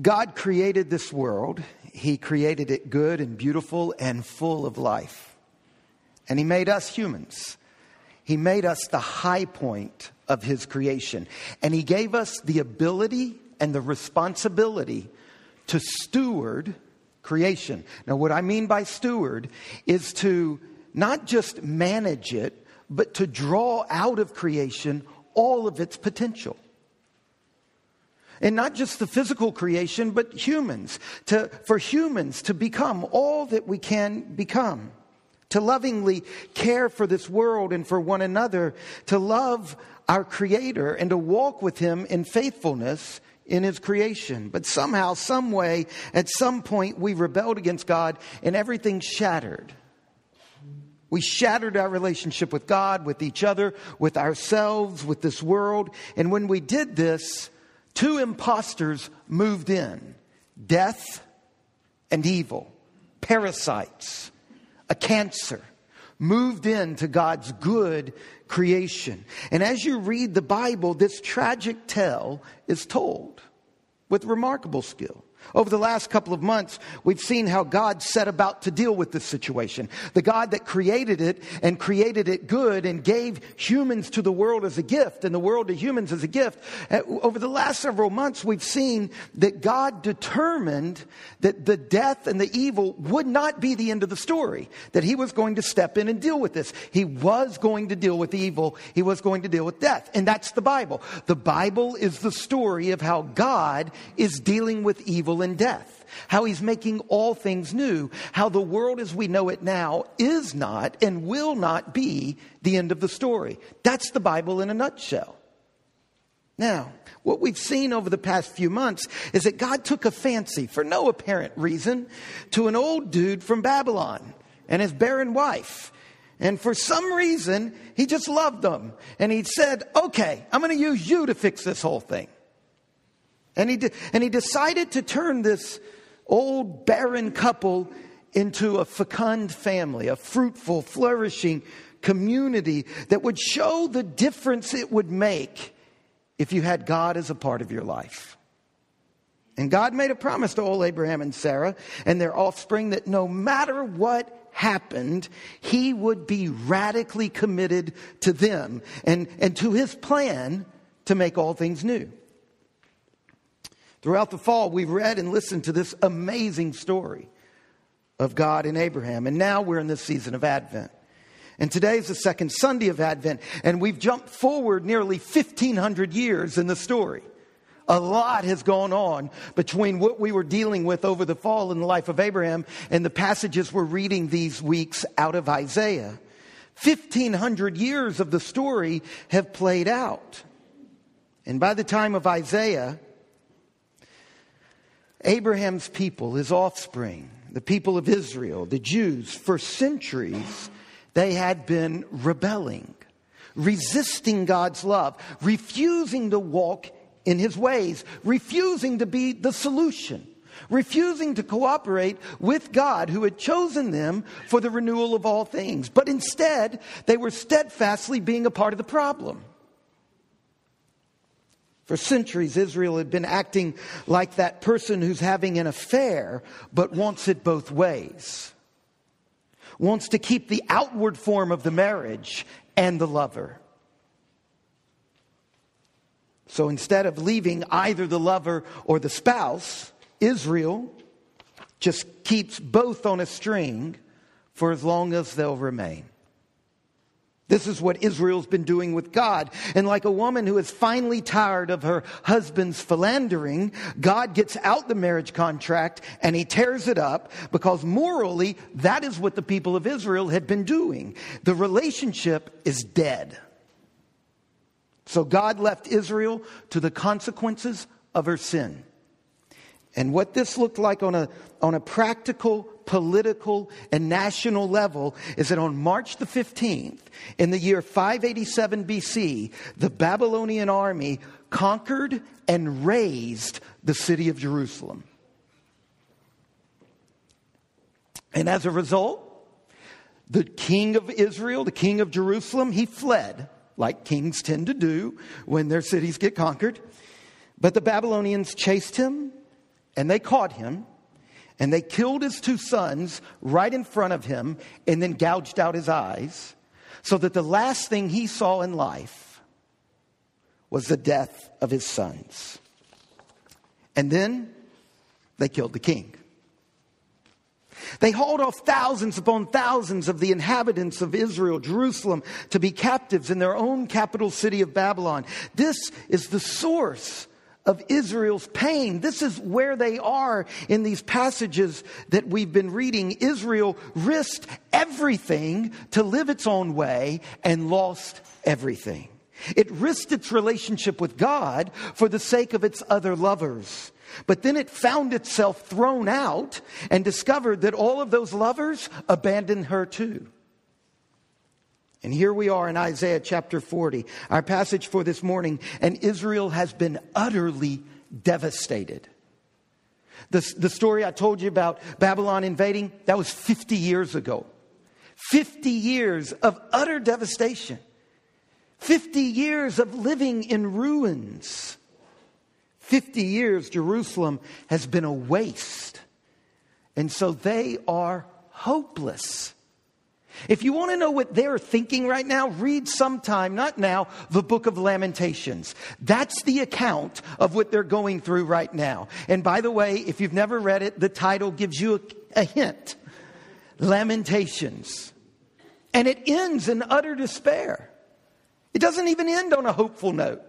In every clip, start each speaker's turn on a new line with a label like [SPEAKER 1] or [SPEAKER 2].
[SPEAKER 1] God created this world. He created it good and beautiful and full of life. And He made us humans. He made us the high point of His creation. And He gave us the ability and the responsibility to steward creation. Now, what I mean by steward is to not just manage it, but to draw out of creation all of its potential. And not just the physical creation, but humans, to, for humans to become all that we can become, to lovingly care for this world and for one another, to love our Creator and to walk with Him in faithfulness in His creation. But somehow, some way, at some point, we rebelled against God and everything shattered. We shattered our relationship with God, with each other, with ourselves, with this world. And when we did this, two imposters moved in death and evil, parasites, a cancer, moved into God's good creation. And as you read the Bible, this tragic tale is told with remarkable skill. Over the last couple of months, we've seen how God set about to deal with this situation. The God that created it and created it good and gave humans to the world as a gift and the world to humans as a gift. Uh, over the last several months, we've seen that God determined that the death and the evil would not be the end of the story, that He was going to step in and deal with this. He was going to deal with evil. He was going to deal with death. And that's the Bible. The Bible is the story of how God is dealing with evil and death, how he's making all things new, how the world as we know it now is not and will not be the end of the story. That's the Bible in a nutshell. Now, what we've seen over the past few months is that God took a fancy, for no apparent reason, to an old dude from Babylon and his barren wife. And for some reason, he just loved them. And he said, okay, I'm going to use you to fix this whole thing. And he, de- and he decided to turn this old barren couple into a fecund family, a fruitful, flourishing community that would show the difference it would make if you had God as a part of your life. And God made a promise to old Abraham and Sarah and their offspring that no matter what happened, he would be radically committed to them and, and to his plan to make all things new. Throughout the fall, we've read and listened to this amazing story of God and Abraham. And now we're in this season of Advent. And today is the second Sunday of Advent, and we've jumped forward nearly 1,500 years in the story. A lot has gone on between what we were dealing with over the fall in the life of Abraham and the passages we're reading these weeks out of Isaiah. 1,500 years of the story have played out. And by the time of Isaiah, Abraham's people, his offspring, the people of Israel, the Jews, for centuries, they had been rebelling, resisting God's love, refusing to walk in his ways, refusing to be the solution, refusing to cooperate with God who had chosen them for the renewal of all things. But instead, they were steadfastly being a part of the problem. For centuries, Israel had been acting like that person who's having an affair but wants it both ways. Wants to keep the outward form of the marriage and the lover. So instead of leaving either the lover or the spouse, Israel just keeps both on a string for as long as they'll remain. This is what Israel's been doing with God. And like a woman who is finally tired of her husband's philandering, God gets out the marriage contract and he tears it up because morally, that is what the people of Israel had been doing. The relationship is dead. So God left Israel to the consequences of her sin. And what this looked like on a, on a practical, political, and national level is that on March the 15th, in the year 587 BC, the Babylonian army conquered and razed the city of Jerusalem. And as a result, the king of Israel, the king of Jerusalem, he fled, like kings tend to do when their cities get conquered. But the Babylonians chased him and they caught him and they killed his two sons right in front of him and then gouged out his eyes so that the last thing he saw in life was the death of his sons. And then they killed the king. They hauled off thousands upon thousands of the inhabitants of Israel, Jerusalem, to be captives in their own capital city of Babylon. This is the source of Israel's pain. This is where they are in these passages that we've been reading. Israel risked everything to live its own way and lost everything. It risked its relationship with God for the sake of its other lovers. But then it found itself thrown out and discovered that all of those lovers abandoned her too. And here we are in Isaiah chapter 40, our passage for this morning, and Israel has been utterly devastated. The, the story I told you about Babylon invading, that was 50 years ago. 50 years of utter devastation. 50 years of living in ruins. 50 years, Jerusalem has been a waste. And so they are hopeless. If you want to know what they're thinking right now, read sometime, not now, the book of Lamentations. That's the account of what they're going through right now. And by the way, if you've never read it, the title gives you a, a hint Lamentations. And it ends in utter despair. It doesn't even end on a hopeful note,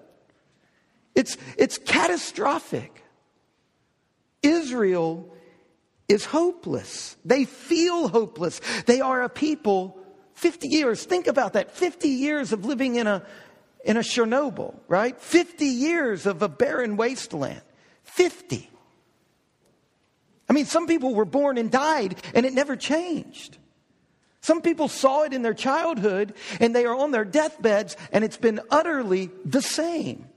[SPEAKER 1] it's, it's catastrophic. Israel is hopeless. They feel hopeless. They are a people, 50 years, think about that 50 years of living in a, in a Chernobyl, right? 50 years of a barren wasteland. 50. I mean, some people were born and died and it never changed. Some people saw it in their childhood and they are on their deathbeds and it's been utterly the same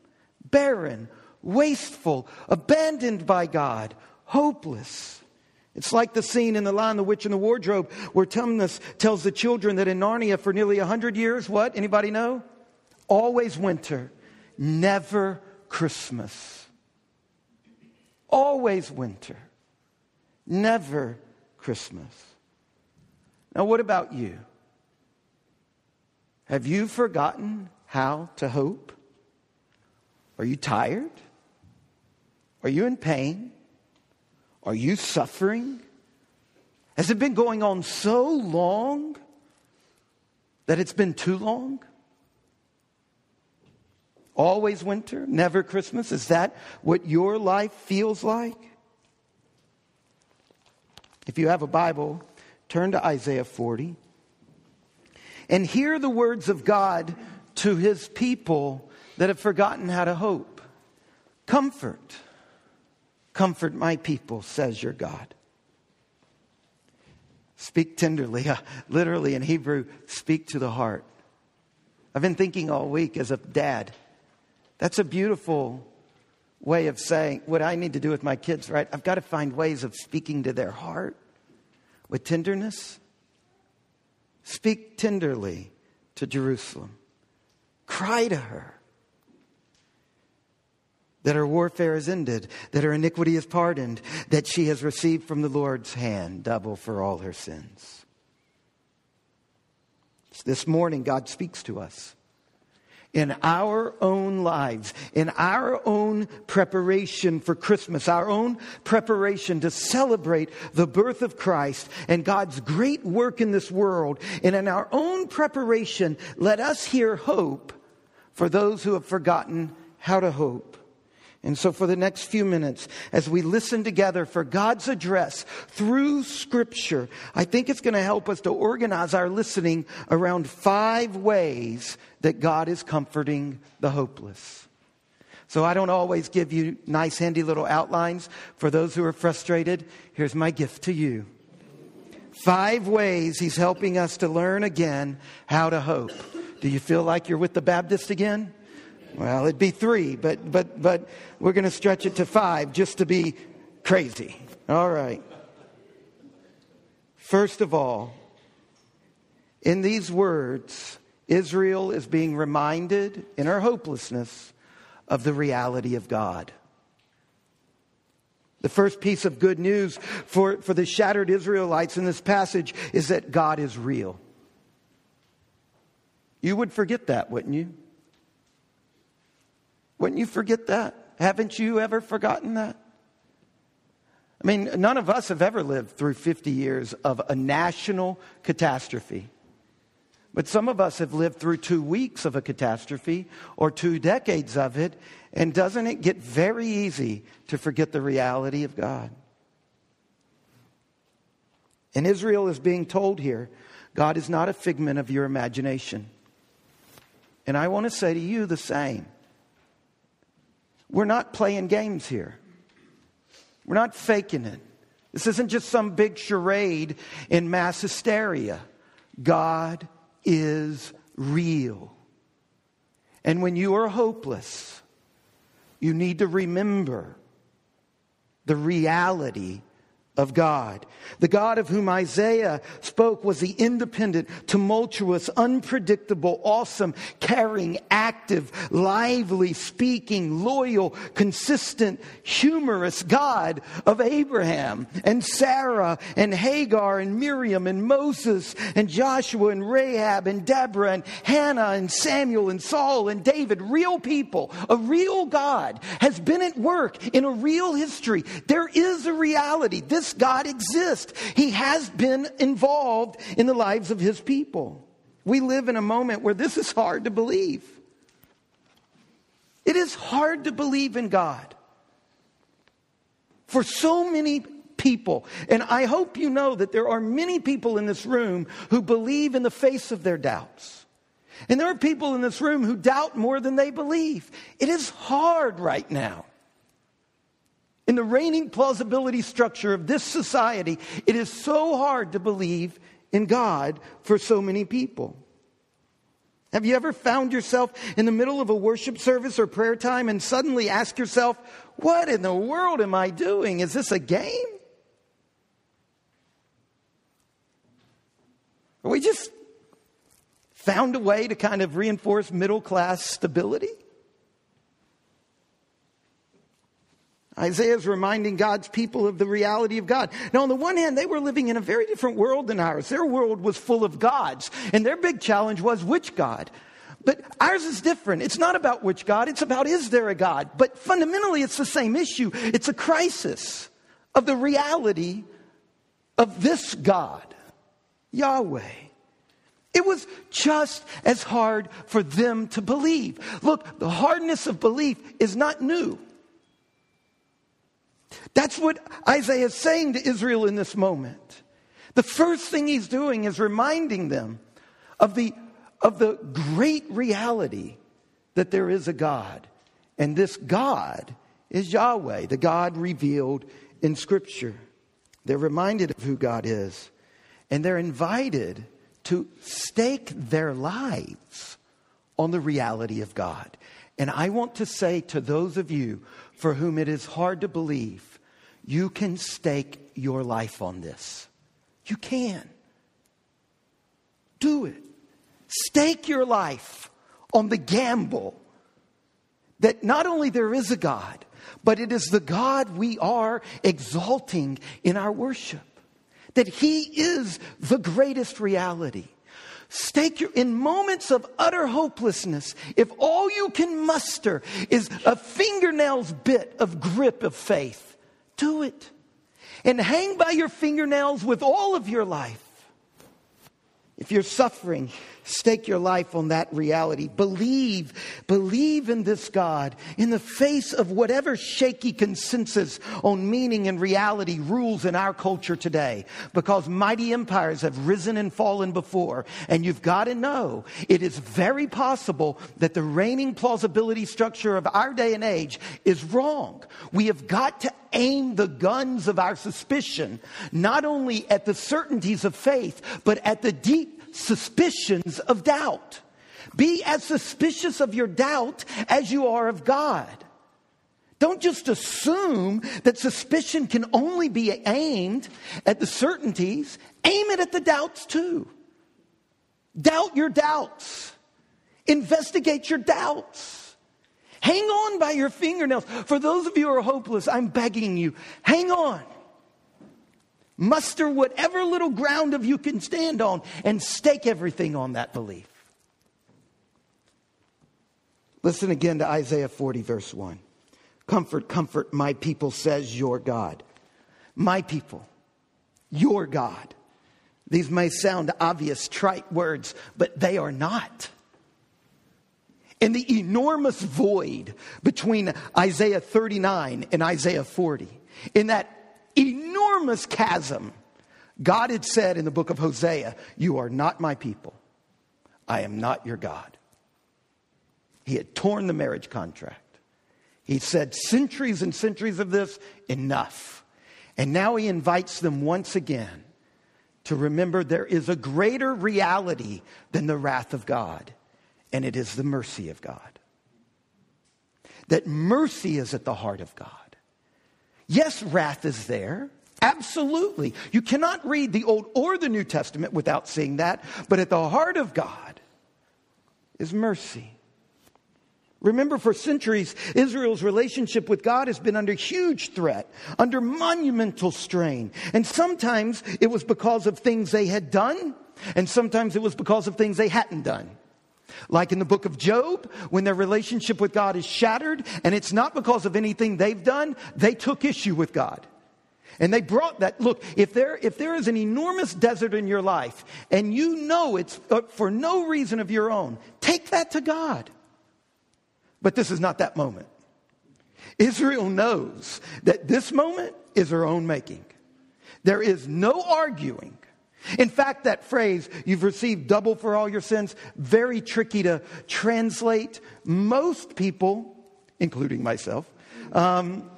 [SPEAKER 1] barren, wasteful, abandoned by God, hopeless. It's like the scene in The Lion, the Witch, and the Wardrobe where Tumnus tells the children that in Narnia for nearly 100 years, what? Anybody know? Always winter, never Christmas. Always winter, never Christmas. Now, what about you? Have you forgotten how to hope? Are you tired? Are you in pain? Are you suffering? Has it been going on so long that it's been too long? Always winter, never Christmas? Is that what your life feels like? If you have a Bible, turn to Isaiah 40 and hear the words of God to his people that have forgotten how to hope. Comfort. Comfort my people, says your God. Speak tenderly. Uh, literally in Hebrew, speak to the heart. I've been thinking all week as a dad. That's a beautiful way of saying what I need to do with my kids, right? I've got to find ways of speaking to their heart with tenderness. Speak tenderly to Jerusalem. Cry to her that her warfare is ended, that her iniquity is pardoned, that she has received from the Lord's hand double for all her sins. This morning, God speaks to us. In our own lives, in our own preparation for Christmas, our own preparation to celebrate the birth of Christ and God's great work in this world, and in our own preparation, let us hear hope for those who have forgotten how to hope. And so, for the next few minutes, as we listen together for God's address through Scripture, I think it's going to help us to organize our listening around five ways that God is comforting the hopeless. So, I don't always give you nice, handy little outlines. For those who are frustrated, here's my gift to you. Five ways He's helping us to learn again how to hope. Do you feel like you're with the Baptist again? Well, it'd be three, but, but, but we're going to stretch it to five just to be crazy. All right. First of all, in these words, Israel is being reminded in her hopelessness of the reality of God. The first piece of good news for, for the shattered Israelites in this passage is that God is real. You would forget that, wouldn't you? Wouldn't you forget that? Haven't you ever forgotten that? I mean, none of us have ever lived through 50 years of a national catastrophe. But some of us have lived through two weeks of a catastrophe or two decades of it, and doesn't it get very easy to forget the reality of God? And Israel is being told here God is not a figment of your imagination. And I want to say to you the same. We're not playing games here. We're not faking it. This isn't just some big charade in mass hysteria. God is real. And when you are hopeless, you need to remember the reality of God. The God of whom Isaiah spoke was the independent, tumultuous, unpredictable, awesome, caring, active, lively, speaking, loyal, consistent, humorous God of Abraham and Sarah and Hagar and Miriam and Moses and Joshua and Rahab and Deborah and Hannah and Samuel and Saul and David. Real people, a real God has been at work in a real history. There is a reality. This God exists. He has been involved in the lives of his people. We live in a moment where this is hard to believe. It is hard to believe in God for so many people. And I hope you know that there are many people in this room who believe in the face of their doubts. And there are people in this room who doubt more than they believe. It is hard right now. In the reigning plausibility structure of this society, it is so hard to believe in God for so many people. Have you ever found yourself in the middle of a worship service or prayer time and suddenly ask yourself, What in the world am I doing? Is this a game? We just found a way to kind of reinforce middle class stability? Isaiah is reminding God's people of the reality of God. Now, on the one hand, they were living in a very different world than ours. Their world was full of gods, and their big challenge was which God? But ours is different. It's not about which God, it's about is there a God? But fundamentally, it's the same issue. It's a crisis of the reality of this God, Yahweh. It was just as hard for them to believe. Look, the hardness of belief is not new. That's what Isaiah is saying to Israel in this moment. The first thing he's doing is reminding them of the, of the great reality that there is a God. And this God is Yahweh, the God revealed in Scripture. They're reminded of who God is. And they're invited to stake their lives on the reality of God. And I want to say to those of you for whom it is hard to believe, you can stake your life on this. You can. Do it. Stake your life on the gamble that not only there is a God, but it is the God we are exalting in our worship. That He is the greatest reality. Stake your, in moments of utter hopelessness, if all you can muster is a fingernail's bit of grip of faith, do it. And hang by your fingernails with all of your life. If you're suffering, stake your life on that reality. Believe, believe in this God in the face of whatever shaky consensus on meaning and reality rules in our culture today. Because mighty empires have risen and fallen before. And you've got to know it is very possible that the reigning plausibility structure of our day and age is wrong. We have got to aim the guns of our suspicion not only at the certainties of faith, but at the deep suspicions of doubt. Be as suspicious of your doubt as you are of God. Don't just assume that suspicion can only be aimed at the certainties, aim it at the doubts too. Doubt your doubts, investigate your doubts. Hang on by your fingernails. For those of you who are hopeless, I'm begging you, hang on. Muster whatever little ground of you can stand on and stake everything on that belief. Listen again to Isaiah 40, verse 1. Comfort, comfort, my people, says your God. My people, your God. These may sound obvious, trite words, but they are not. In the enormous void between Isaiah 39 and Isaiah 40, in that enormous chasm, God had said in the book of Hosea, You are not my people. I am not your God. He had torn the marriage contract. He said, Centuries and centuries of this, enough. And now he invites them once again to remember there is a greater reality than the wrath of God, and it is the mercy of God. That mercy is at the heart of God. Yes, wrath is there. Absolutely. You cannot read the Old or the New Testament without seeing that. But at the heart of God is mercy. Remember, for centuries, Israel's relationship with God has been under huge threat, under monumental strain. And sometimes it was because of things they had done, and sometimes it was because of things they hadn't done. Like in the book of Job, when their relationship with God is shattered, and it's not because of anything they've done, they took issue with God. And they brought that. Look, if there, if there is an enormous desert in your life and you know it's uh, for no reason of your own, take that to God. But this is not that moment. Israel knows that this moment is her own making. There is no arguing in fact, that phrase, you've received double for all your sins, very tricky to translate. Most people, including myself, um,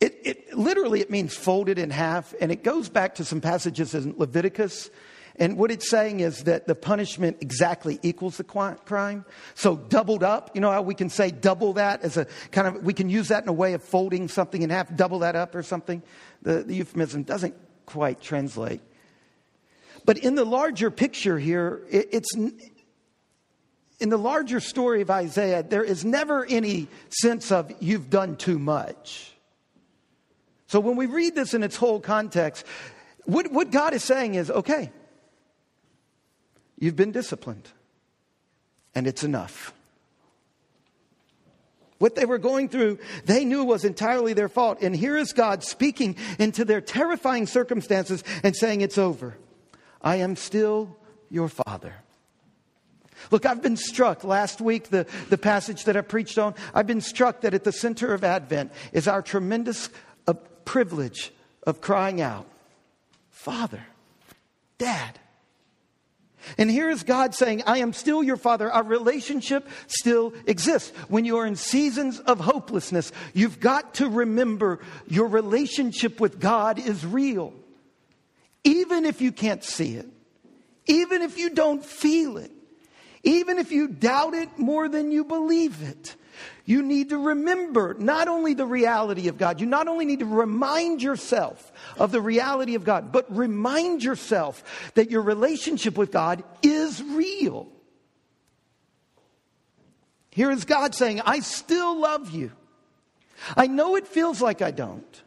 [SPEAKER 1] it, it, literally it means folded in half, and it goes back to some passages in Leviticus. And what it's saying is that the punishment exactly equals the crime. So doubled up, you know how we can say double that as a kind of, we can use that in a way of folding something in half, double that up or something. The, the euphemism doesn't quite translate. But in the larger picture here, it's in the larger story of Isaiah, there is never any sense of you've done too much. So when we read this in its whole context, what, what God is saying is okay, you've been disciplined, and it's enough. What they were going through, they knew was entirely their fault. And here is God speaking into their terrifying circumstances and saying, It's over. I am still your father. Look, I've been struck last week, the, the passage that I preached on, I've been struck that at the center of Advent is our tremendous uh, privilege of crying out, Father, Dad. And here is God saying, I am still your father. Our relationship still exists. When you are in seasons of hopelessness, you've got to remember your relationship with God is real even if you can't see it, even if you don't feel it, even if you doubt it more than you believe it. You need to remember not only the reality of God, you not only need to remind yourself of the reality of God, but remind yourself that your relationship with God is real. Here is God saying, I still love you. I know it feels like I don't.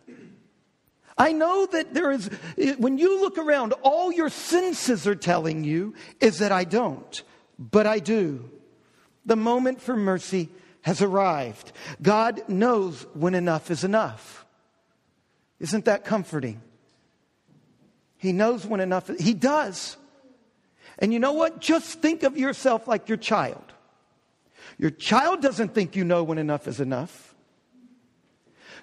[SPEAKER 1] I know that there is, when you look around, all your senses are telling you is that I don't, but I do. The moment for mercy has arrived. God knows when enough is enough. Isn't that comforting? He knows when enough, He does. And you know what? Just think of yourself like your child. Your child doesn't think you know when enough is enough.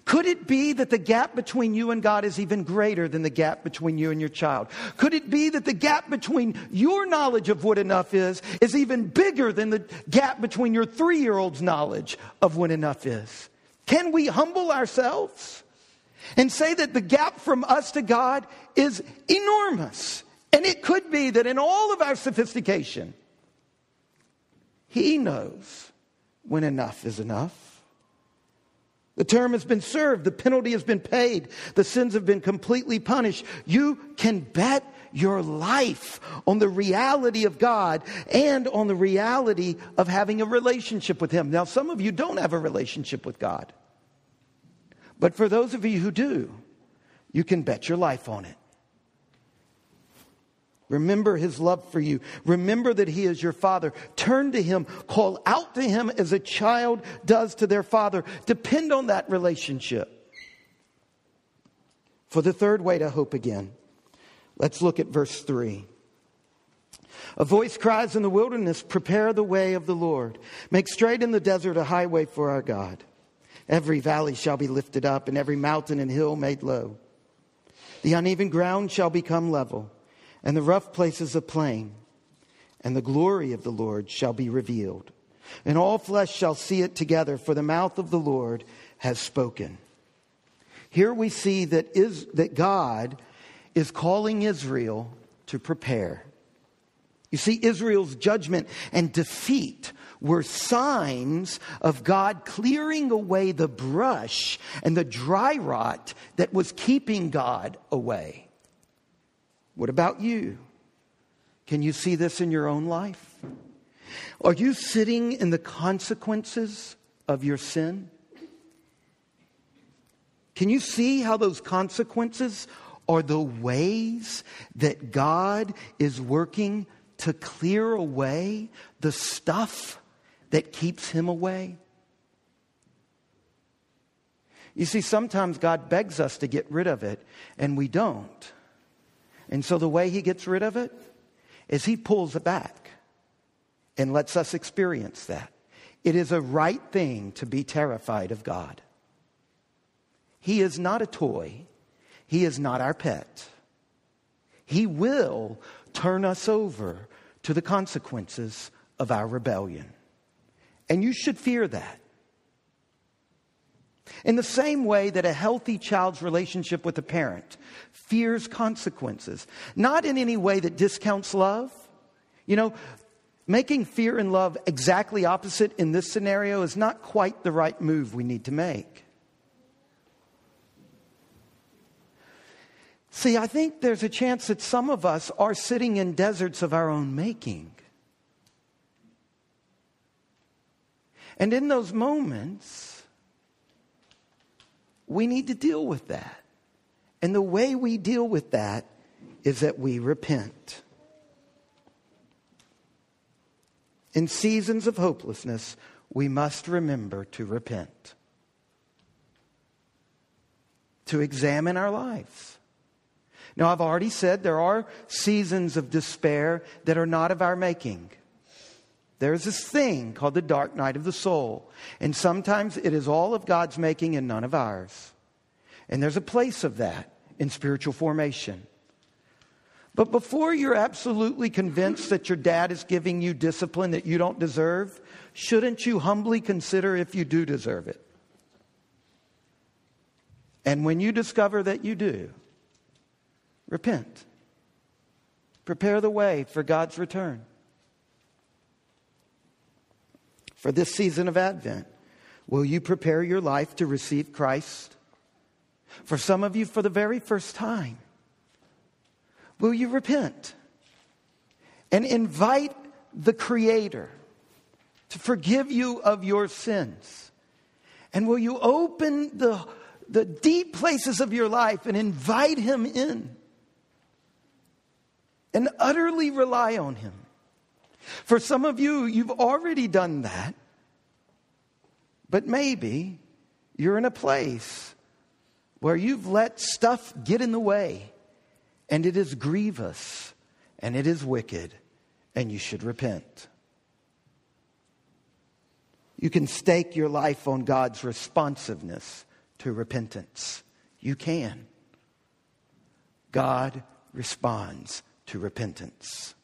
[SPEAKER 1] Could it be that the gap between you and God is even greater than the gap between you and your child? Could it be that the gap between your knowledge of what enough is is even bigger than the gap between your three year old's knowledge of what enough is? Can we humble ourselves and say that the gap from us to God is enormous? And it could be that in all of our sophistication, He knows when enough is enough. The term has been served. The penalty has been paid. The sins have been completely punished. You can bet your life on the reality of God and on the reality of having a relationship with Him. Now, some of you don't have a relationship with God. But for those of you who do, you can bet your life on it. Remember his love for you. Remember that he is your father. Turn to him. Call out to him as a child does to their father. Depend on that relationship. For the third way to hope again, let's look at verse 3. A voice cries in the wilderness, Prepare the way of the Lord. Make straight in the desert a highway for our God. Every valley shall be lifted up, and every mountain and hill made low. The uneven ground shall become level and the rough places a plain, and the glory of the Lord shall be revealed. And all flesh shall see it together, for the mouth of the Lord has spoken. Here we see that, is, that God is calling Israel to prepare. You see, Israel's judgment and defeat were signs of God clearing away the brush and the dry rot that was keeping God away. What about you? Can you see this in your own life? Are you sitting in the consequences of your sin? Can you see how those consequences are the ways that God is working to clear away the stuff that keeps him away? You see, sometimes God begs us to get rid of it, and we don't. And so the way he gets rid of it is he pulls it back and lets us experience that. It is a right thing to be terrified of God. He is not a toy, He is not our pet. He will turn us over to the consequences of our rebellion. And you should fear that. In the same way that a healthy child's relationship with a parent fears consequences, not in any way that discounts love. You know, making fear and love exactly opposite in this scenario is not quite the right move we need to make. See, I think there's a chance that some of us are sitting in deserts of our own making. And in those moments, we need to deal with that. And the way we deal with that is that we repent. In seasons of hopelessness, we must remember to repent, to examine our lives. Now, I've already said there are seasons of despair that are not of our making. There's this thing called the dark night of the soul. And sometimes it is all of God's making and none of ours. And there's a place of that in spiritual formation. But before you're absolutely convinced that your dad is giving you discipline that you don't deserve, shouldn't you humbly consider if you do deserve it? And when you discover that you do, repent. Prepare the way for God's return. For this season of Advent? Will you prepare your life to receive Christ? For some of you, for the very first time, will you repent and invite the Creator to forgive you of your sins? And will you open the, the deep places of your life and invite Him in and utterly rely on Him? For some of you, you've already done that. But maybe you're in a place where you've let stuff get in the way and it is grievous and it is wicked and you should repent. You can stake your life on God's responsiveness to repentance. You can. God responds to repentance.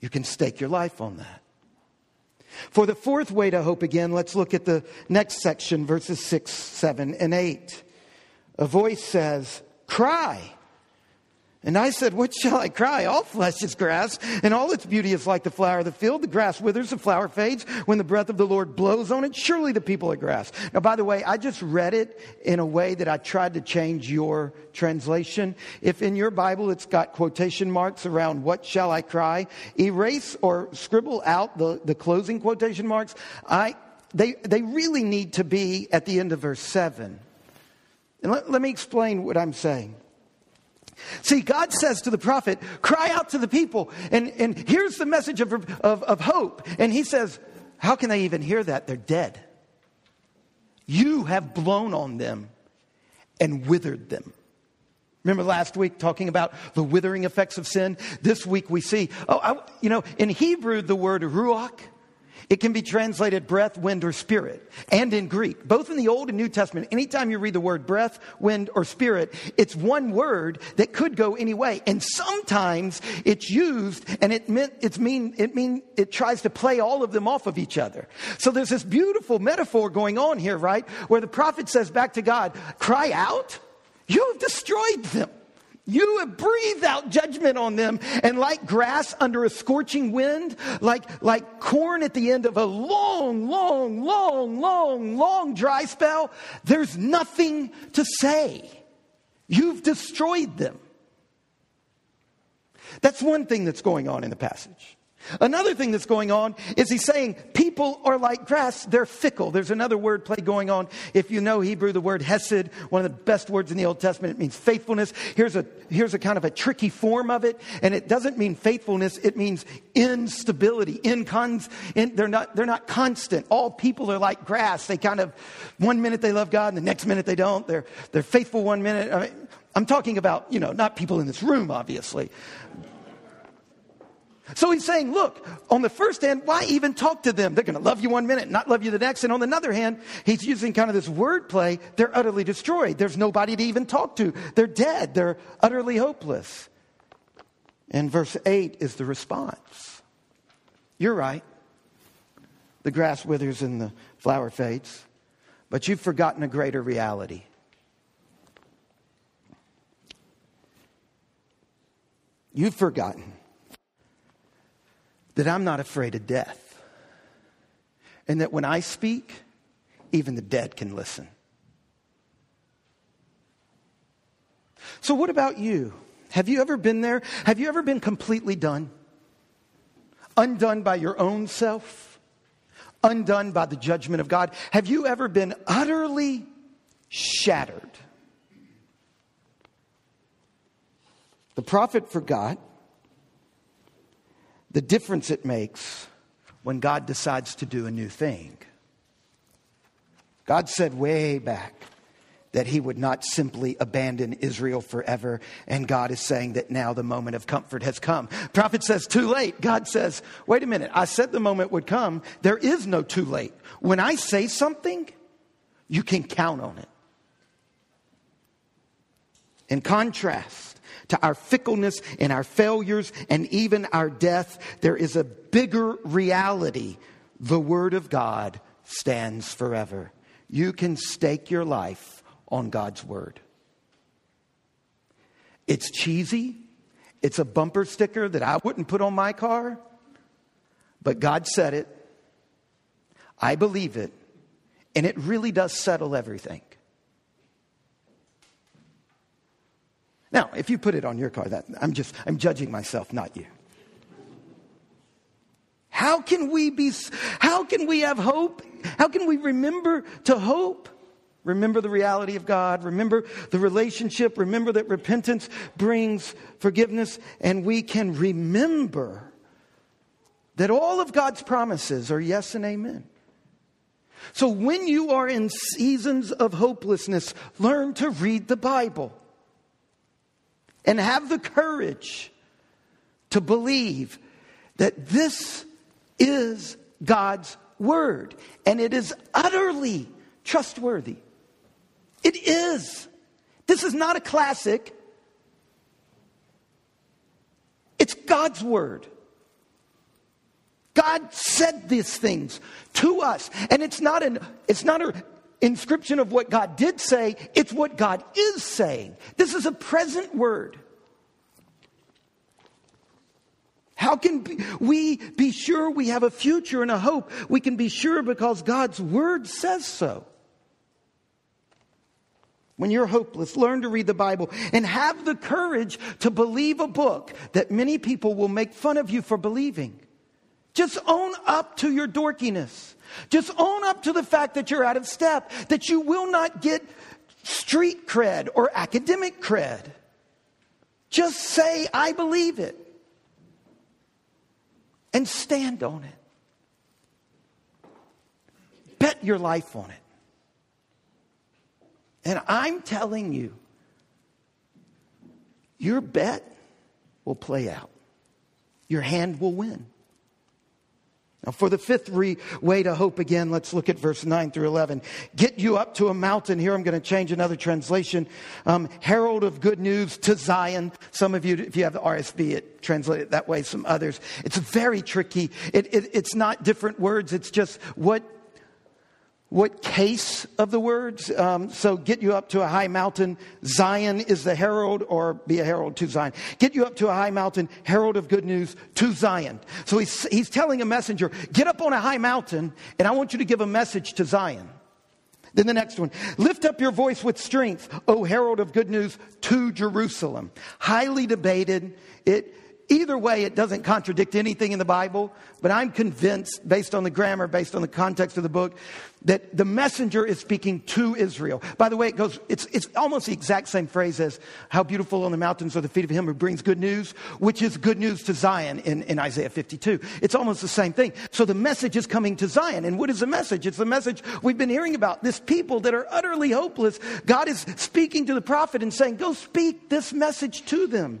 [SPEAKER 1] You can stake your life on that. For the fourth way to hope again, let's look at the next section, verses 6, 7, and 8. A voice says, Cry. And I said, What shall I cry? All flesh is grass, and all its beauty is like the flower of the field. The grass withers, the flower fades. When the breath of the Lord blows on it, surely the people are grass. Now, by the way, I just read it in a way that I tried to change your translation. If in your Bible it's got quotation marks around what shall I cry, erase or scribble out the, the closing quotation marks. I, they, they really need to be at the end of verse 7. And let, let me explain what I'm saying. See, God says to the prophet, cry out to the people. And, and here's the message of, of, of hope. And he says, how can they even hear that? They're dead. You have blown on them and withered them. Remember last week talking about the withering effects of sin? This week we see, oh, I, you know, in Hebrew, the word ruach it can be translated breath, wind, or spirit. And in Greek, both in the Old and New Testament, anytime you read the word breath, wind, or spirit, it's one word that could go any way. And sometimes it's used and it meant, it's mean, it mean, it tries to play all of them off of each other. So there's this beautiful metaphor going on here, right? Where the prophet says back to God, cry out. You have destroyed them. You have breathed out judgment on them. And like grass under a scorching wind, like, like corn at the end of a long, long, long, long, long dry spell, there's nothing to say. You've destroyed them. That's one thing that's going on in the passage. Another thing that's going on is he's saying people are like grass, they're fickle. There's another word play going on. If you know Hebrew, the word hesed, one of the best words in the Old Testament, it means faithfulness. Here's a, here's a kind of a tricky form of it, and it doesn't mean faithfulness, it means instability, in, they're, not, they're not constant. All people are like grass. They kind of, one minute they love God, and the next minute they don't. They're, they're faithful one minute. I mean, I'm talking about, you know, not people in this room, obviously, so he's saying, look, on the first hand, why even talk to them? They're going to love you one minute, not love you the next. And on the other hand, he's using kind of this wordplay. They're utterly destroyed. There's nobody to even talk to. They're dead. They're utterly hopeless. And verse 8 is the response. You're right. The grass withers and the flower fades, but you've forgotten a greater reality. You've forgotten that I'm not afraid of death. And that when I speak, even the dead can listen. So, what about you? Have you ever been there? Have you ever been completely done? Undone by your own self? Undone by the judgment of God? Have you ever been utterly shattered? The prophet forgot the difference it makes when God decides to do a new thing. God said way back that he would not simply abandon Israel forever. And God is saying that now the moment of comfort has come. Prophet says, too late. God says, wait a minute. I said the moment would come. There is no too late. When I say something, you can count on it. In contrast, to our fickleness and our failures and even our death, there is a bigger reality. The Word of God stands forever. You can stake your life on God's Word. It's cheesy. It's a bumper sticker that I wouldn't put on my car, but God said it. I believe it. And it really does settle everything. Now, if you put it on your car, that I'm just I'm judging myself, not you. How can we be how can we have hope? How can we remember to hope? Remember the reality of God, remember the relationship, remember that repentance brings forgiveness and we can remember that all of God's promises are yes and amen. So when you are in seasons of hopelessness, learn to read the Bible and have the courage to believe that this is God's word and it is utterly trustworthy. It is. This is not a classic. It's God's word. God said these things to us. And it's not an it's not a inscription of what God did say, it's what God is saying. This is a present word. How can we be sure we have a future and a hope? We can be sure because God's word says so. When you're hopeless, learn to read the Bible and have the courage to believe a book that many people will make fun of you for believing. Just own up to your dorkiness. Just own up to the fact that you're out of step, that you will not get street cred or academic cred. Just say, I believe it. And stand on it. Bet your life on it. And I'm telling you, your bet will play out. Your hand will win. Now, for the fifth re- way to hope again, let's look at verse 9 through 11. Get you up to a mountain. Here I'm going to change another translation. Um, herald of good news to Zion. Some of you, if you have the RSV, it translated that way. Some others. It's very tricky. It, it, it's not different words. It's just what what case of the words. Um, so get you up to a high mountain. Zion is the herald, or be a herald to Zion. Get you up to a high mountain, herald of good news to Zion. So he's, he's telling a messenger, get up on a high mountain, and I want you to give a message to Zion. Then the next one, lift up your voice with strength, O herald of good news to Jerusalem. Highly debated. It, Either way, it doesn't contradict anything in the Bible, but I'm convinced, based on the grammar, based on the context of the book, that the messenger is speaking to Israel. By the way, it goes, it's, it's almost the exact same phrase as how beautiful on the mountains are the feet of him who brings good news, which is good news to Zion in, in Isaiah 52. It's almost the same thing. So the message is coming to Zion. And what is the message? It's the message we've been hearing about. This people that are utterly hopeless. God is speaking to the prophet and saying, go speak this message to them.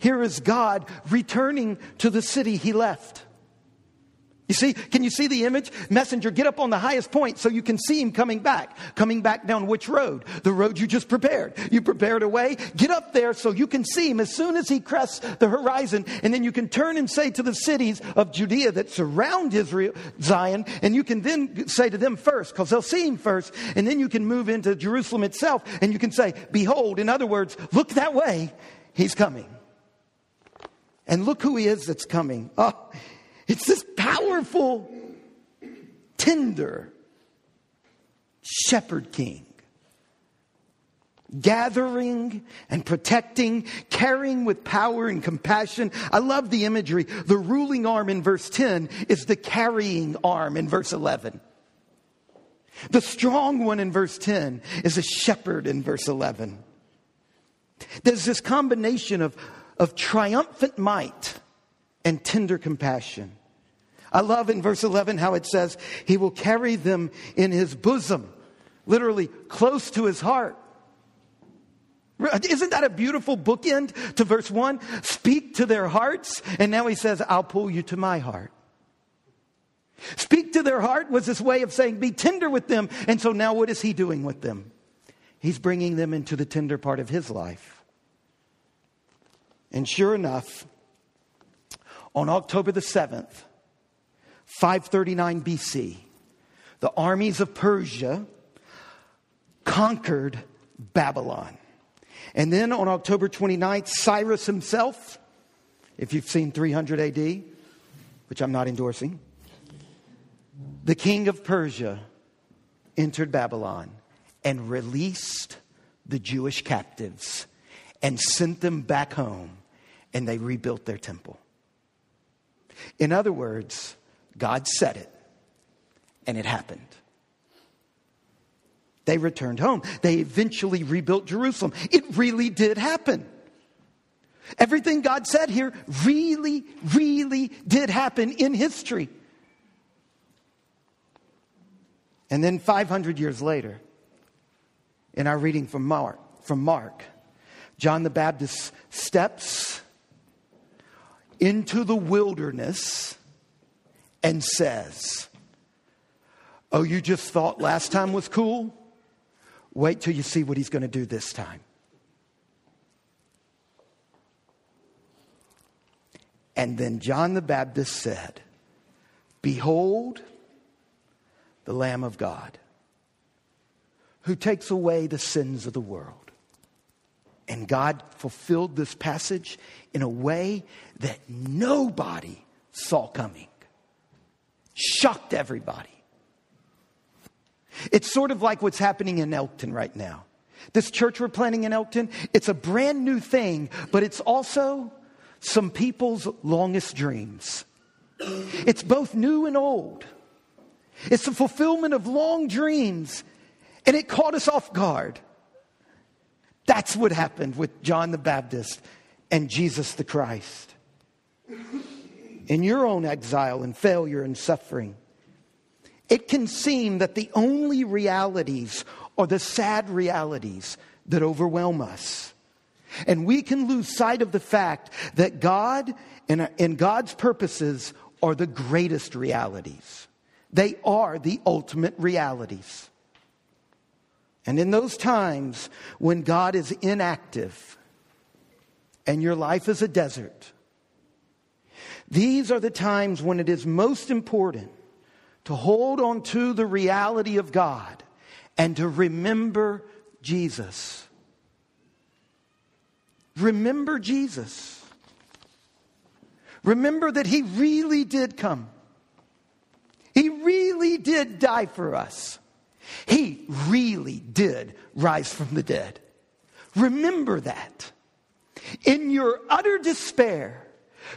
[SPEAKER 1] Here is God returning to the city he left. You see, can you see the image? Messenger, get up on the highest point so you can see him coming back. Coming back down which road? The road you just prepared. You prepared a way. Get up there so you can see him as soon as he crests the horizon. And then you can turn and say to the cities of Judea that surround Israel, Zion, and you can then say to them first, because they'll see him first. And then you can move into Jerusalem itself and you can say, Behold, in other words, look that way. He's coming. And look who he is that's coming. Oh, it's this powerful, tender shepherd king. Gathering and protecting, carrying with power and compassion. I love the imagery. The ruling arm in verse 10 is the carrying arm in verse 11. The strong one in verse 10 is a shepherd in verse 11. There's this combination of of triumphant might and tender compassion. I love in verse 11 how it says, He will carry them in His bosom, literally close to His heart. Isn't that a beautiful bookend to verse 1? Speak to their hearts, and now He says, I'll pull you to my heart. Speak to their heart was this way of saying, be tender with them. And so now what is He doing with them? He's bringing them into the tender part of His life. And sure enough, on October the 7th, 539 BC, the armies of Persia conquered Babylon. And then on October 29th, Cyrus himself, if you've seen 300 AD, which I'm not endorsing, the king of Persia entered Babylon and released the Jewish captives and sent them back home and they rebuilt their temple. In other words, God said it, and it happened. They returned home. They eventually rebuilt Jerusalem. It really did happen. Everything God said here really, really did happen in history. And then 500 years later, in our reading from Mark, from Mark, John the Baptist steps into the wilderness and says, Oh, you just thought last time was cool? Wait till you see what he's going to do this time. And then John the Baptist said, Behold, the Lamb of God, who takes away the sins of the world. And God fulfilled this passage in a way that nobody saw coming. Shocked everybody. It's sort of like what's happening in Elkton right now. This church we're planning in Elkton, it's a brand new thing, but it's also some people's longest dreams. It's both new and old. It's the fulfillment of long dreams, and it caught us off guard. That's what happened with John the Baptist and Jesus the Christ. In your own exile and failure and suffering, it can seem that the only realities are the sad realities that overwhelm us. And we can lose sight of the fact that God and, and God's purposes are the greatest realities. They are the ultimate realities. And in those times when God is inactive and your life is a desert, these are the times when it is most important to hold on to the reality of God and to remember Jesus. Remember Jesus. Remember that He really did come. He really did die for us. He really did rise from the dead. Remember that. In your utter despair,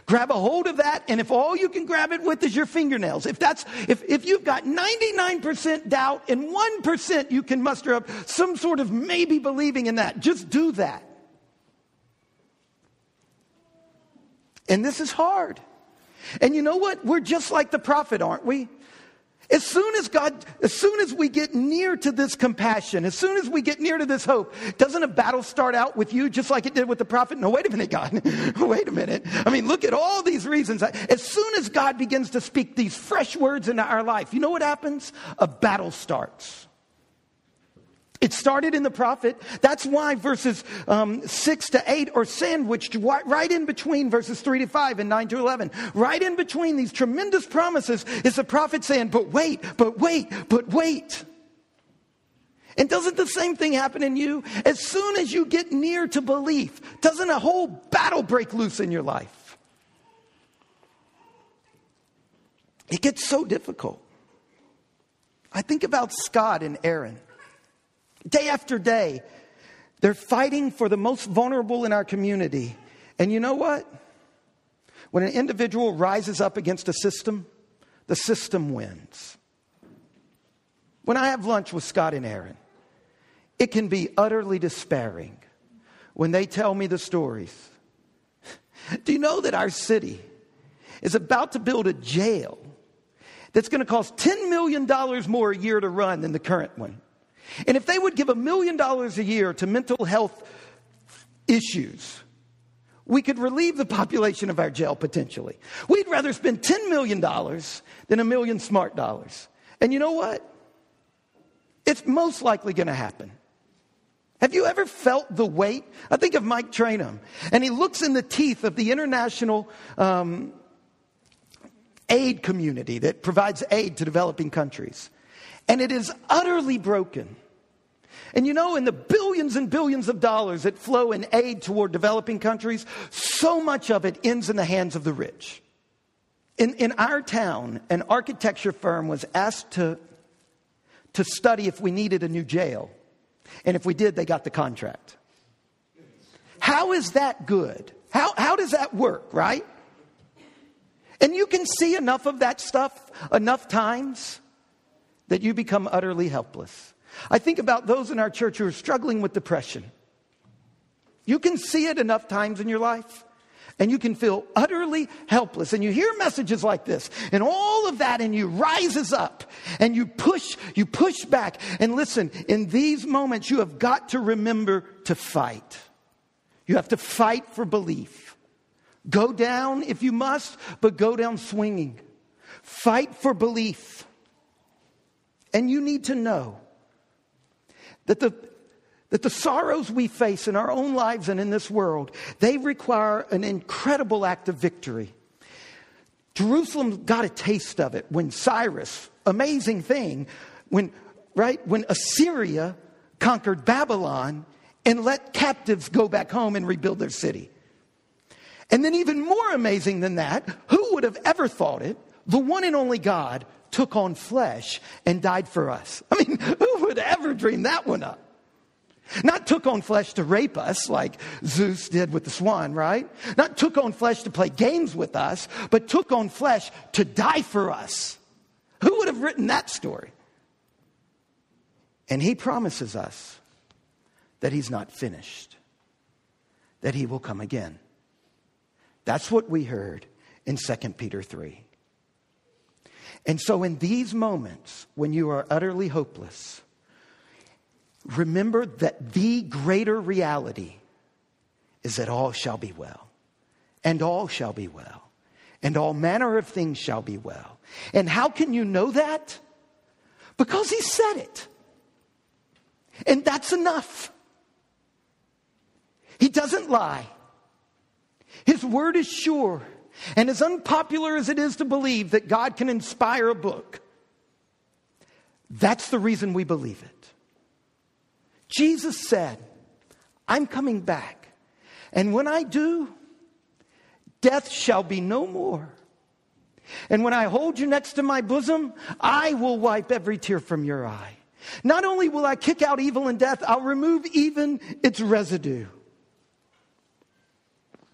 [SPEAKER 1] Grab a hold of that, and if all you can grab it with is your fingernails, if that's if, if you've got 99% doubt and 1% you can muster up some sort of maybe believing in that, just do that. And this is hard. And you know what? We're just like the prophet, aren't we? As soon as God, as soon as we get near to this compassion, as soon as we get near to this hope, doesn't a battle start out with you just like it did with the prophet? No, wait a minute, God. wait a minute. I mean, look at all these reasons. As soon as God begins to speak these fresh words into our life, you know what happens? A battle starts. It started in the prophet. That's why verses um, 6 to 8 are sandwiched right in between verses 3 to 5 and 9 to 11. Right in between these tremendous promises is the prophet saying, But wait, but wait, but wait. And doesn't the same thing happen in you? As soon as you get near to belief, doesn't a whole battle break loose in your life? It gets so difficult. I think about Scott and Aaron. Day after day, they're fighting for the most vulnerable in our community. And you know what? When an individual rises up against a system, the system wins. When I have lunch with Scott and Aaron, it can be utterly despairing when they tell me the stories. Do you know that our city is about to build a jail that's going to cost $10 million more a year to run than the current one? And if they would give a million dollars a year to mental health issues, we could relieve the population of our jail potentially. We'd rather spend $10 million than a million smart dollars. And you know what? It's most likely going to happen. Have you ever felt the weight? I think of Mike Trainum, and he looks in the teeth of the international um, aid community that provides aid to developing countries and it is utterly broken. And you know, in the billions and billions of dollars that flow in aid toward developing countries, so much of it ends in the hands of the rich. In, in our town, an architecture firm was asked to, to study if we needed a new jail. And if we did, they got the contract. How is that good? How, how does that work, right? And you can see enough of that stuff enough times that you become utterly helpless. I think about those in our church who are struggling with depression. You can see it enough times in your life and you can feel utterly helpless and you hear messages like this and all of that and you rises up and you push you push back and listen in these moments you have got to remember to fight you have to fight for belief Go down if you must, but go down swinging. Fight for belief. And you need to know that the, that the sorrows we face in our own lives and in this world, they require an incredible act of victory. Jerusalem got a taste of it when Cyrus, amazing thing, when, right, when Assyria conquered Babylon and let captives go back home and rebuild their city. And then, even more amazing than that, who would have ever thought it? The one and only God took on flesh and died for us. I mean, who would ever dream that one up? Not took on flesh to rape us like Zeus did with the swan, right? Not took on flesh to play games with us, but took on flesh to die for us. Who would have written that story? And he promises us that he's not finished, that he will come again. That's what we heard in 2 Peter 3. And so, in these moments when you are utterly hopeless, remember that the greater reality is that all shall be well, and all shall be well, and all manner of things shall be well. And how can you know that? Because he said it. And that's enough. He doesn't lie. His word is sure. And as unpopular as it is to believe that God can inspire a book, that's the reason we believe it. Jesus said, I'm coming back. And when I do, death shall be no more. And when I hold you next to my bosom, I will wipe every tear from your eye. Not only will I kick out evil and death, I'll remove even its residue.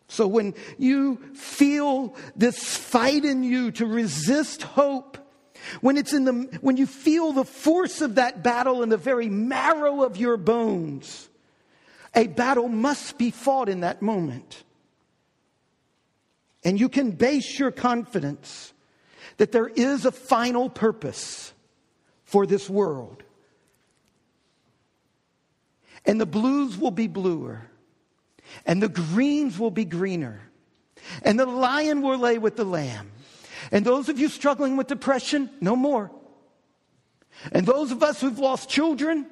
[SPEAKER 1] So when you feel this fight in you to resist hope, when it's in the, when you feel the force of that battle in the very marrow of your bones, a battle must be fought in that moment. And you can base your confidence that there is a final purpose for this world. And the blues will be bluer and the greens will be greener, and the lion will lay with the lamb. And those of you struggling with depression, no more. And those of us who've lost children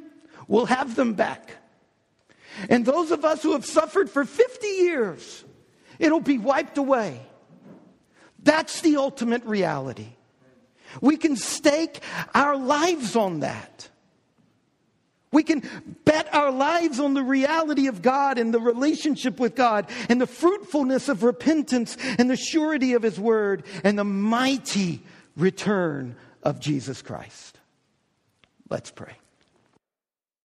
[SPEAKER 1] will have them back. And those of us who have suffered for 50 years, it'll be wiped away. That's the ultimate reality. We can stake our lives on that. We can bet our lives on the reality of God and the relationship with God and the fruitfulness of repentance and the surety of His word and the mighty return of Jesus Christ. Let's pray.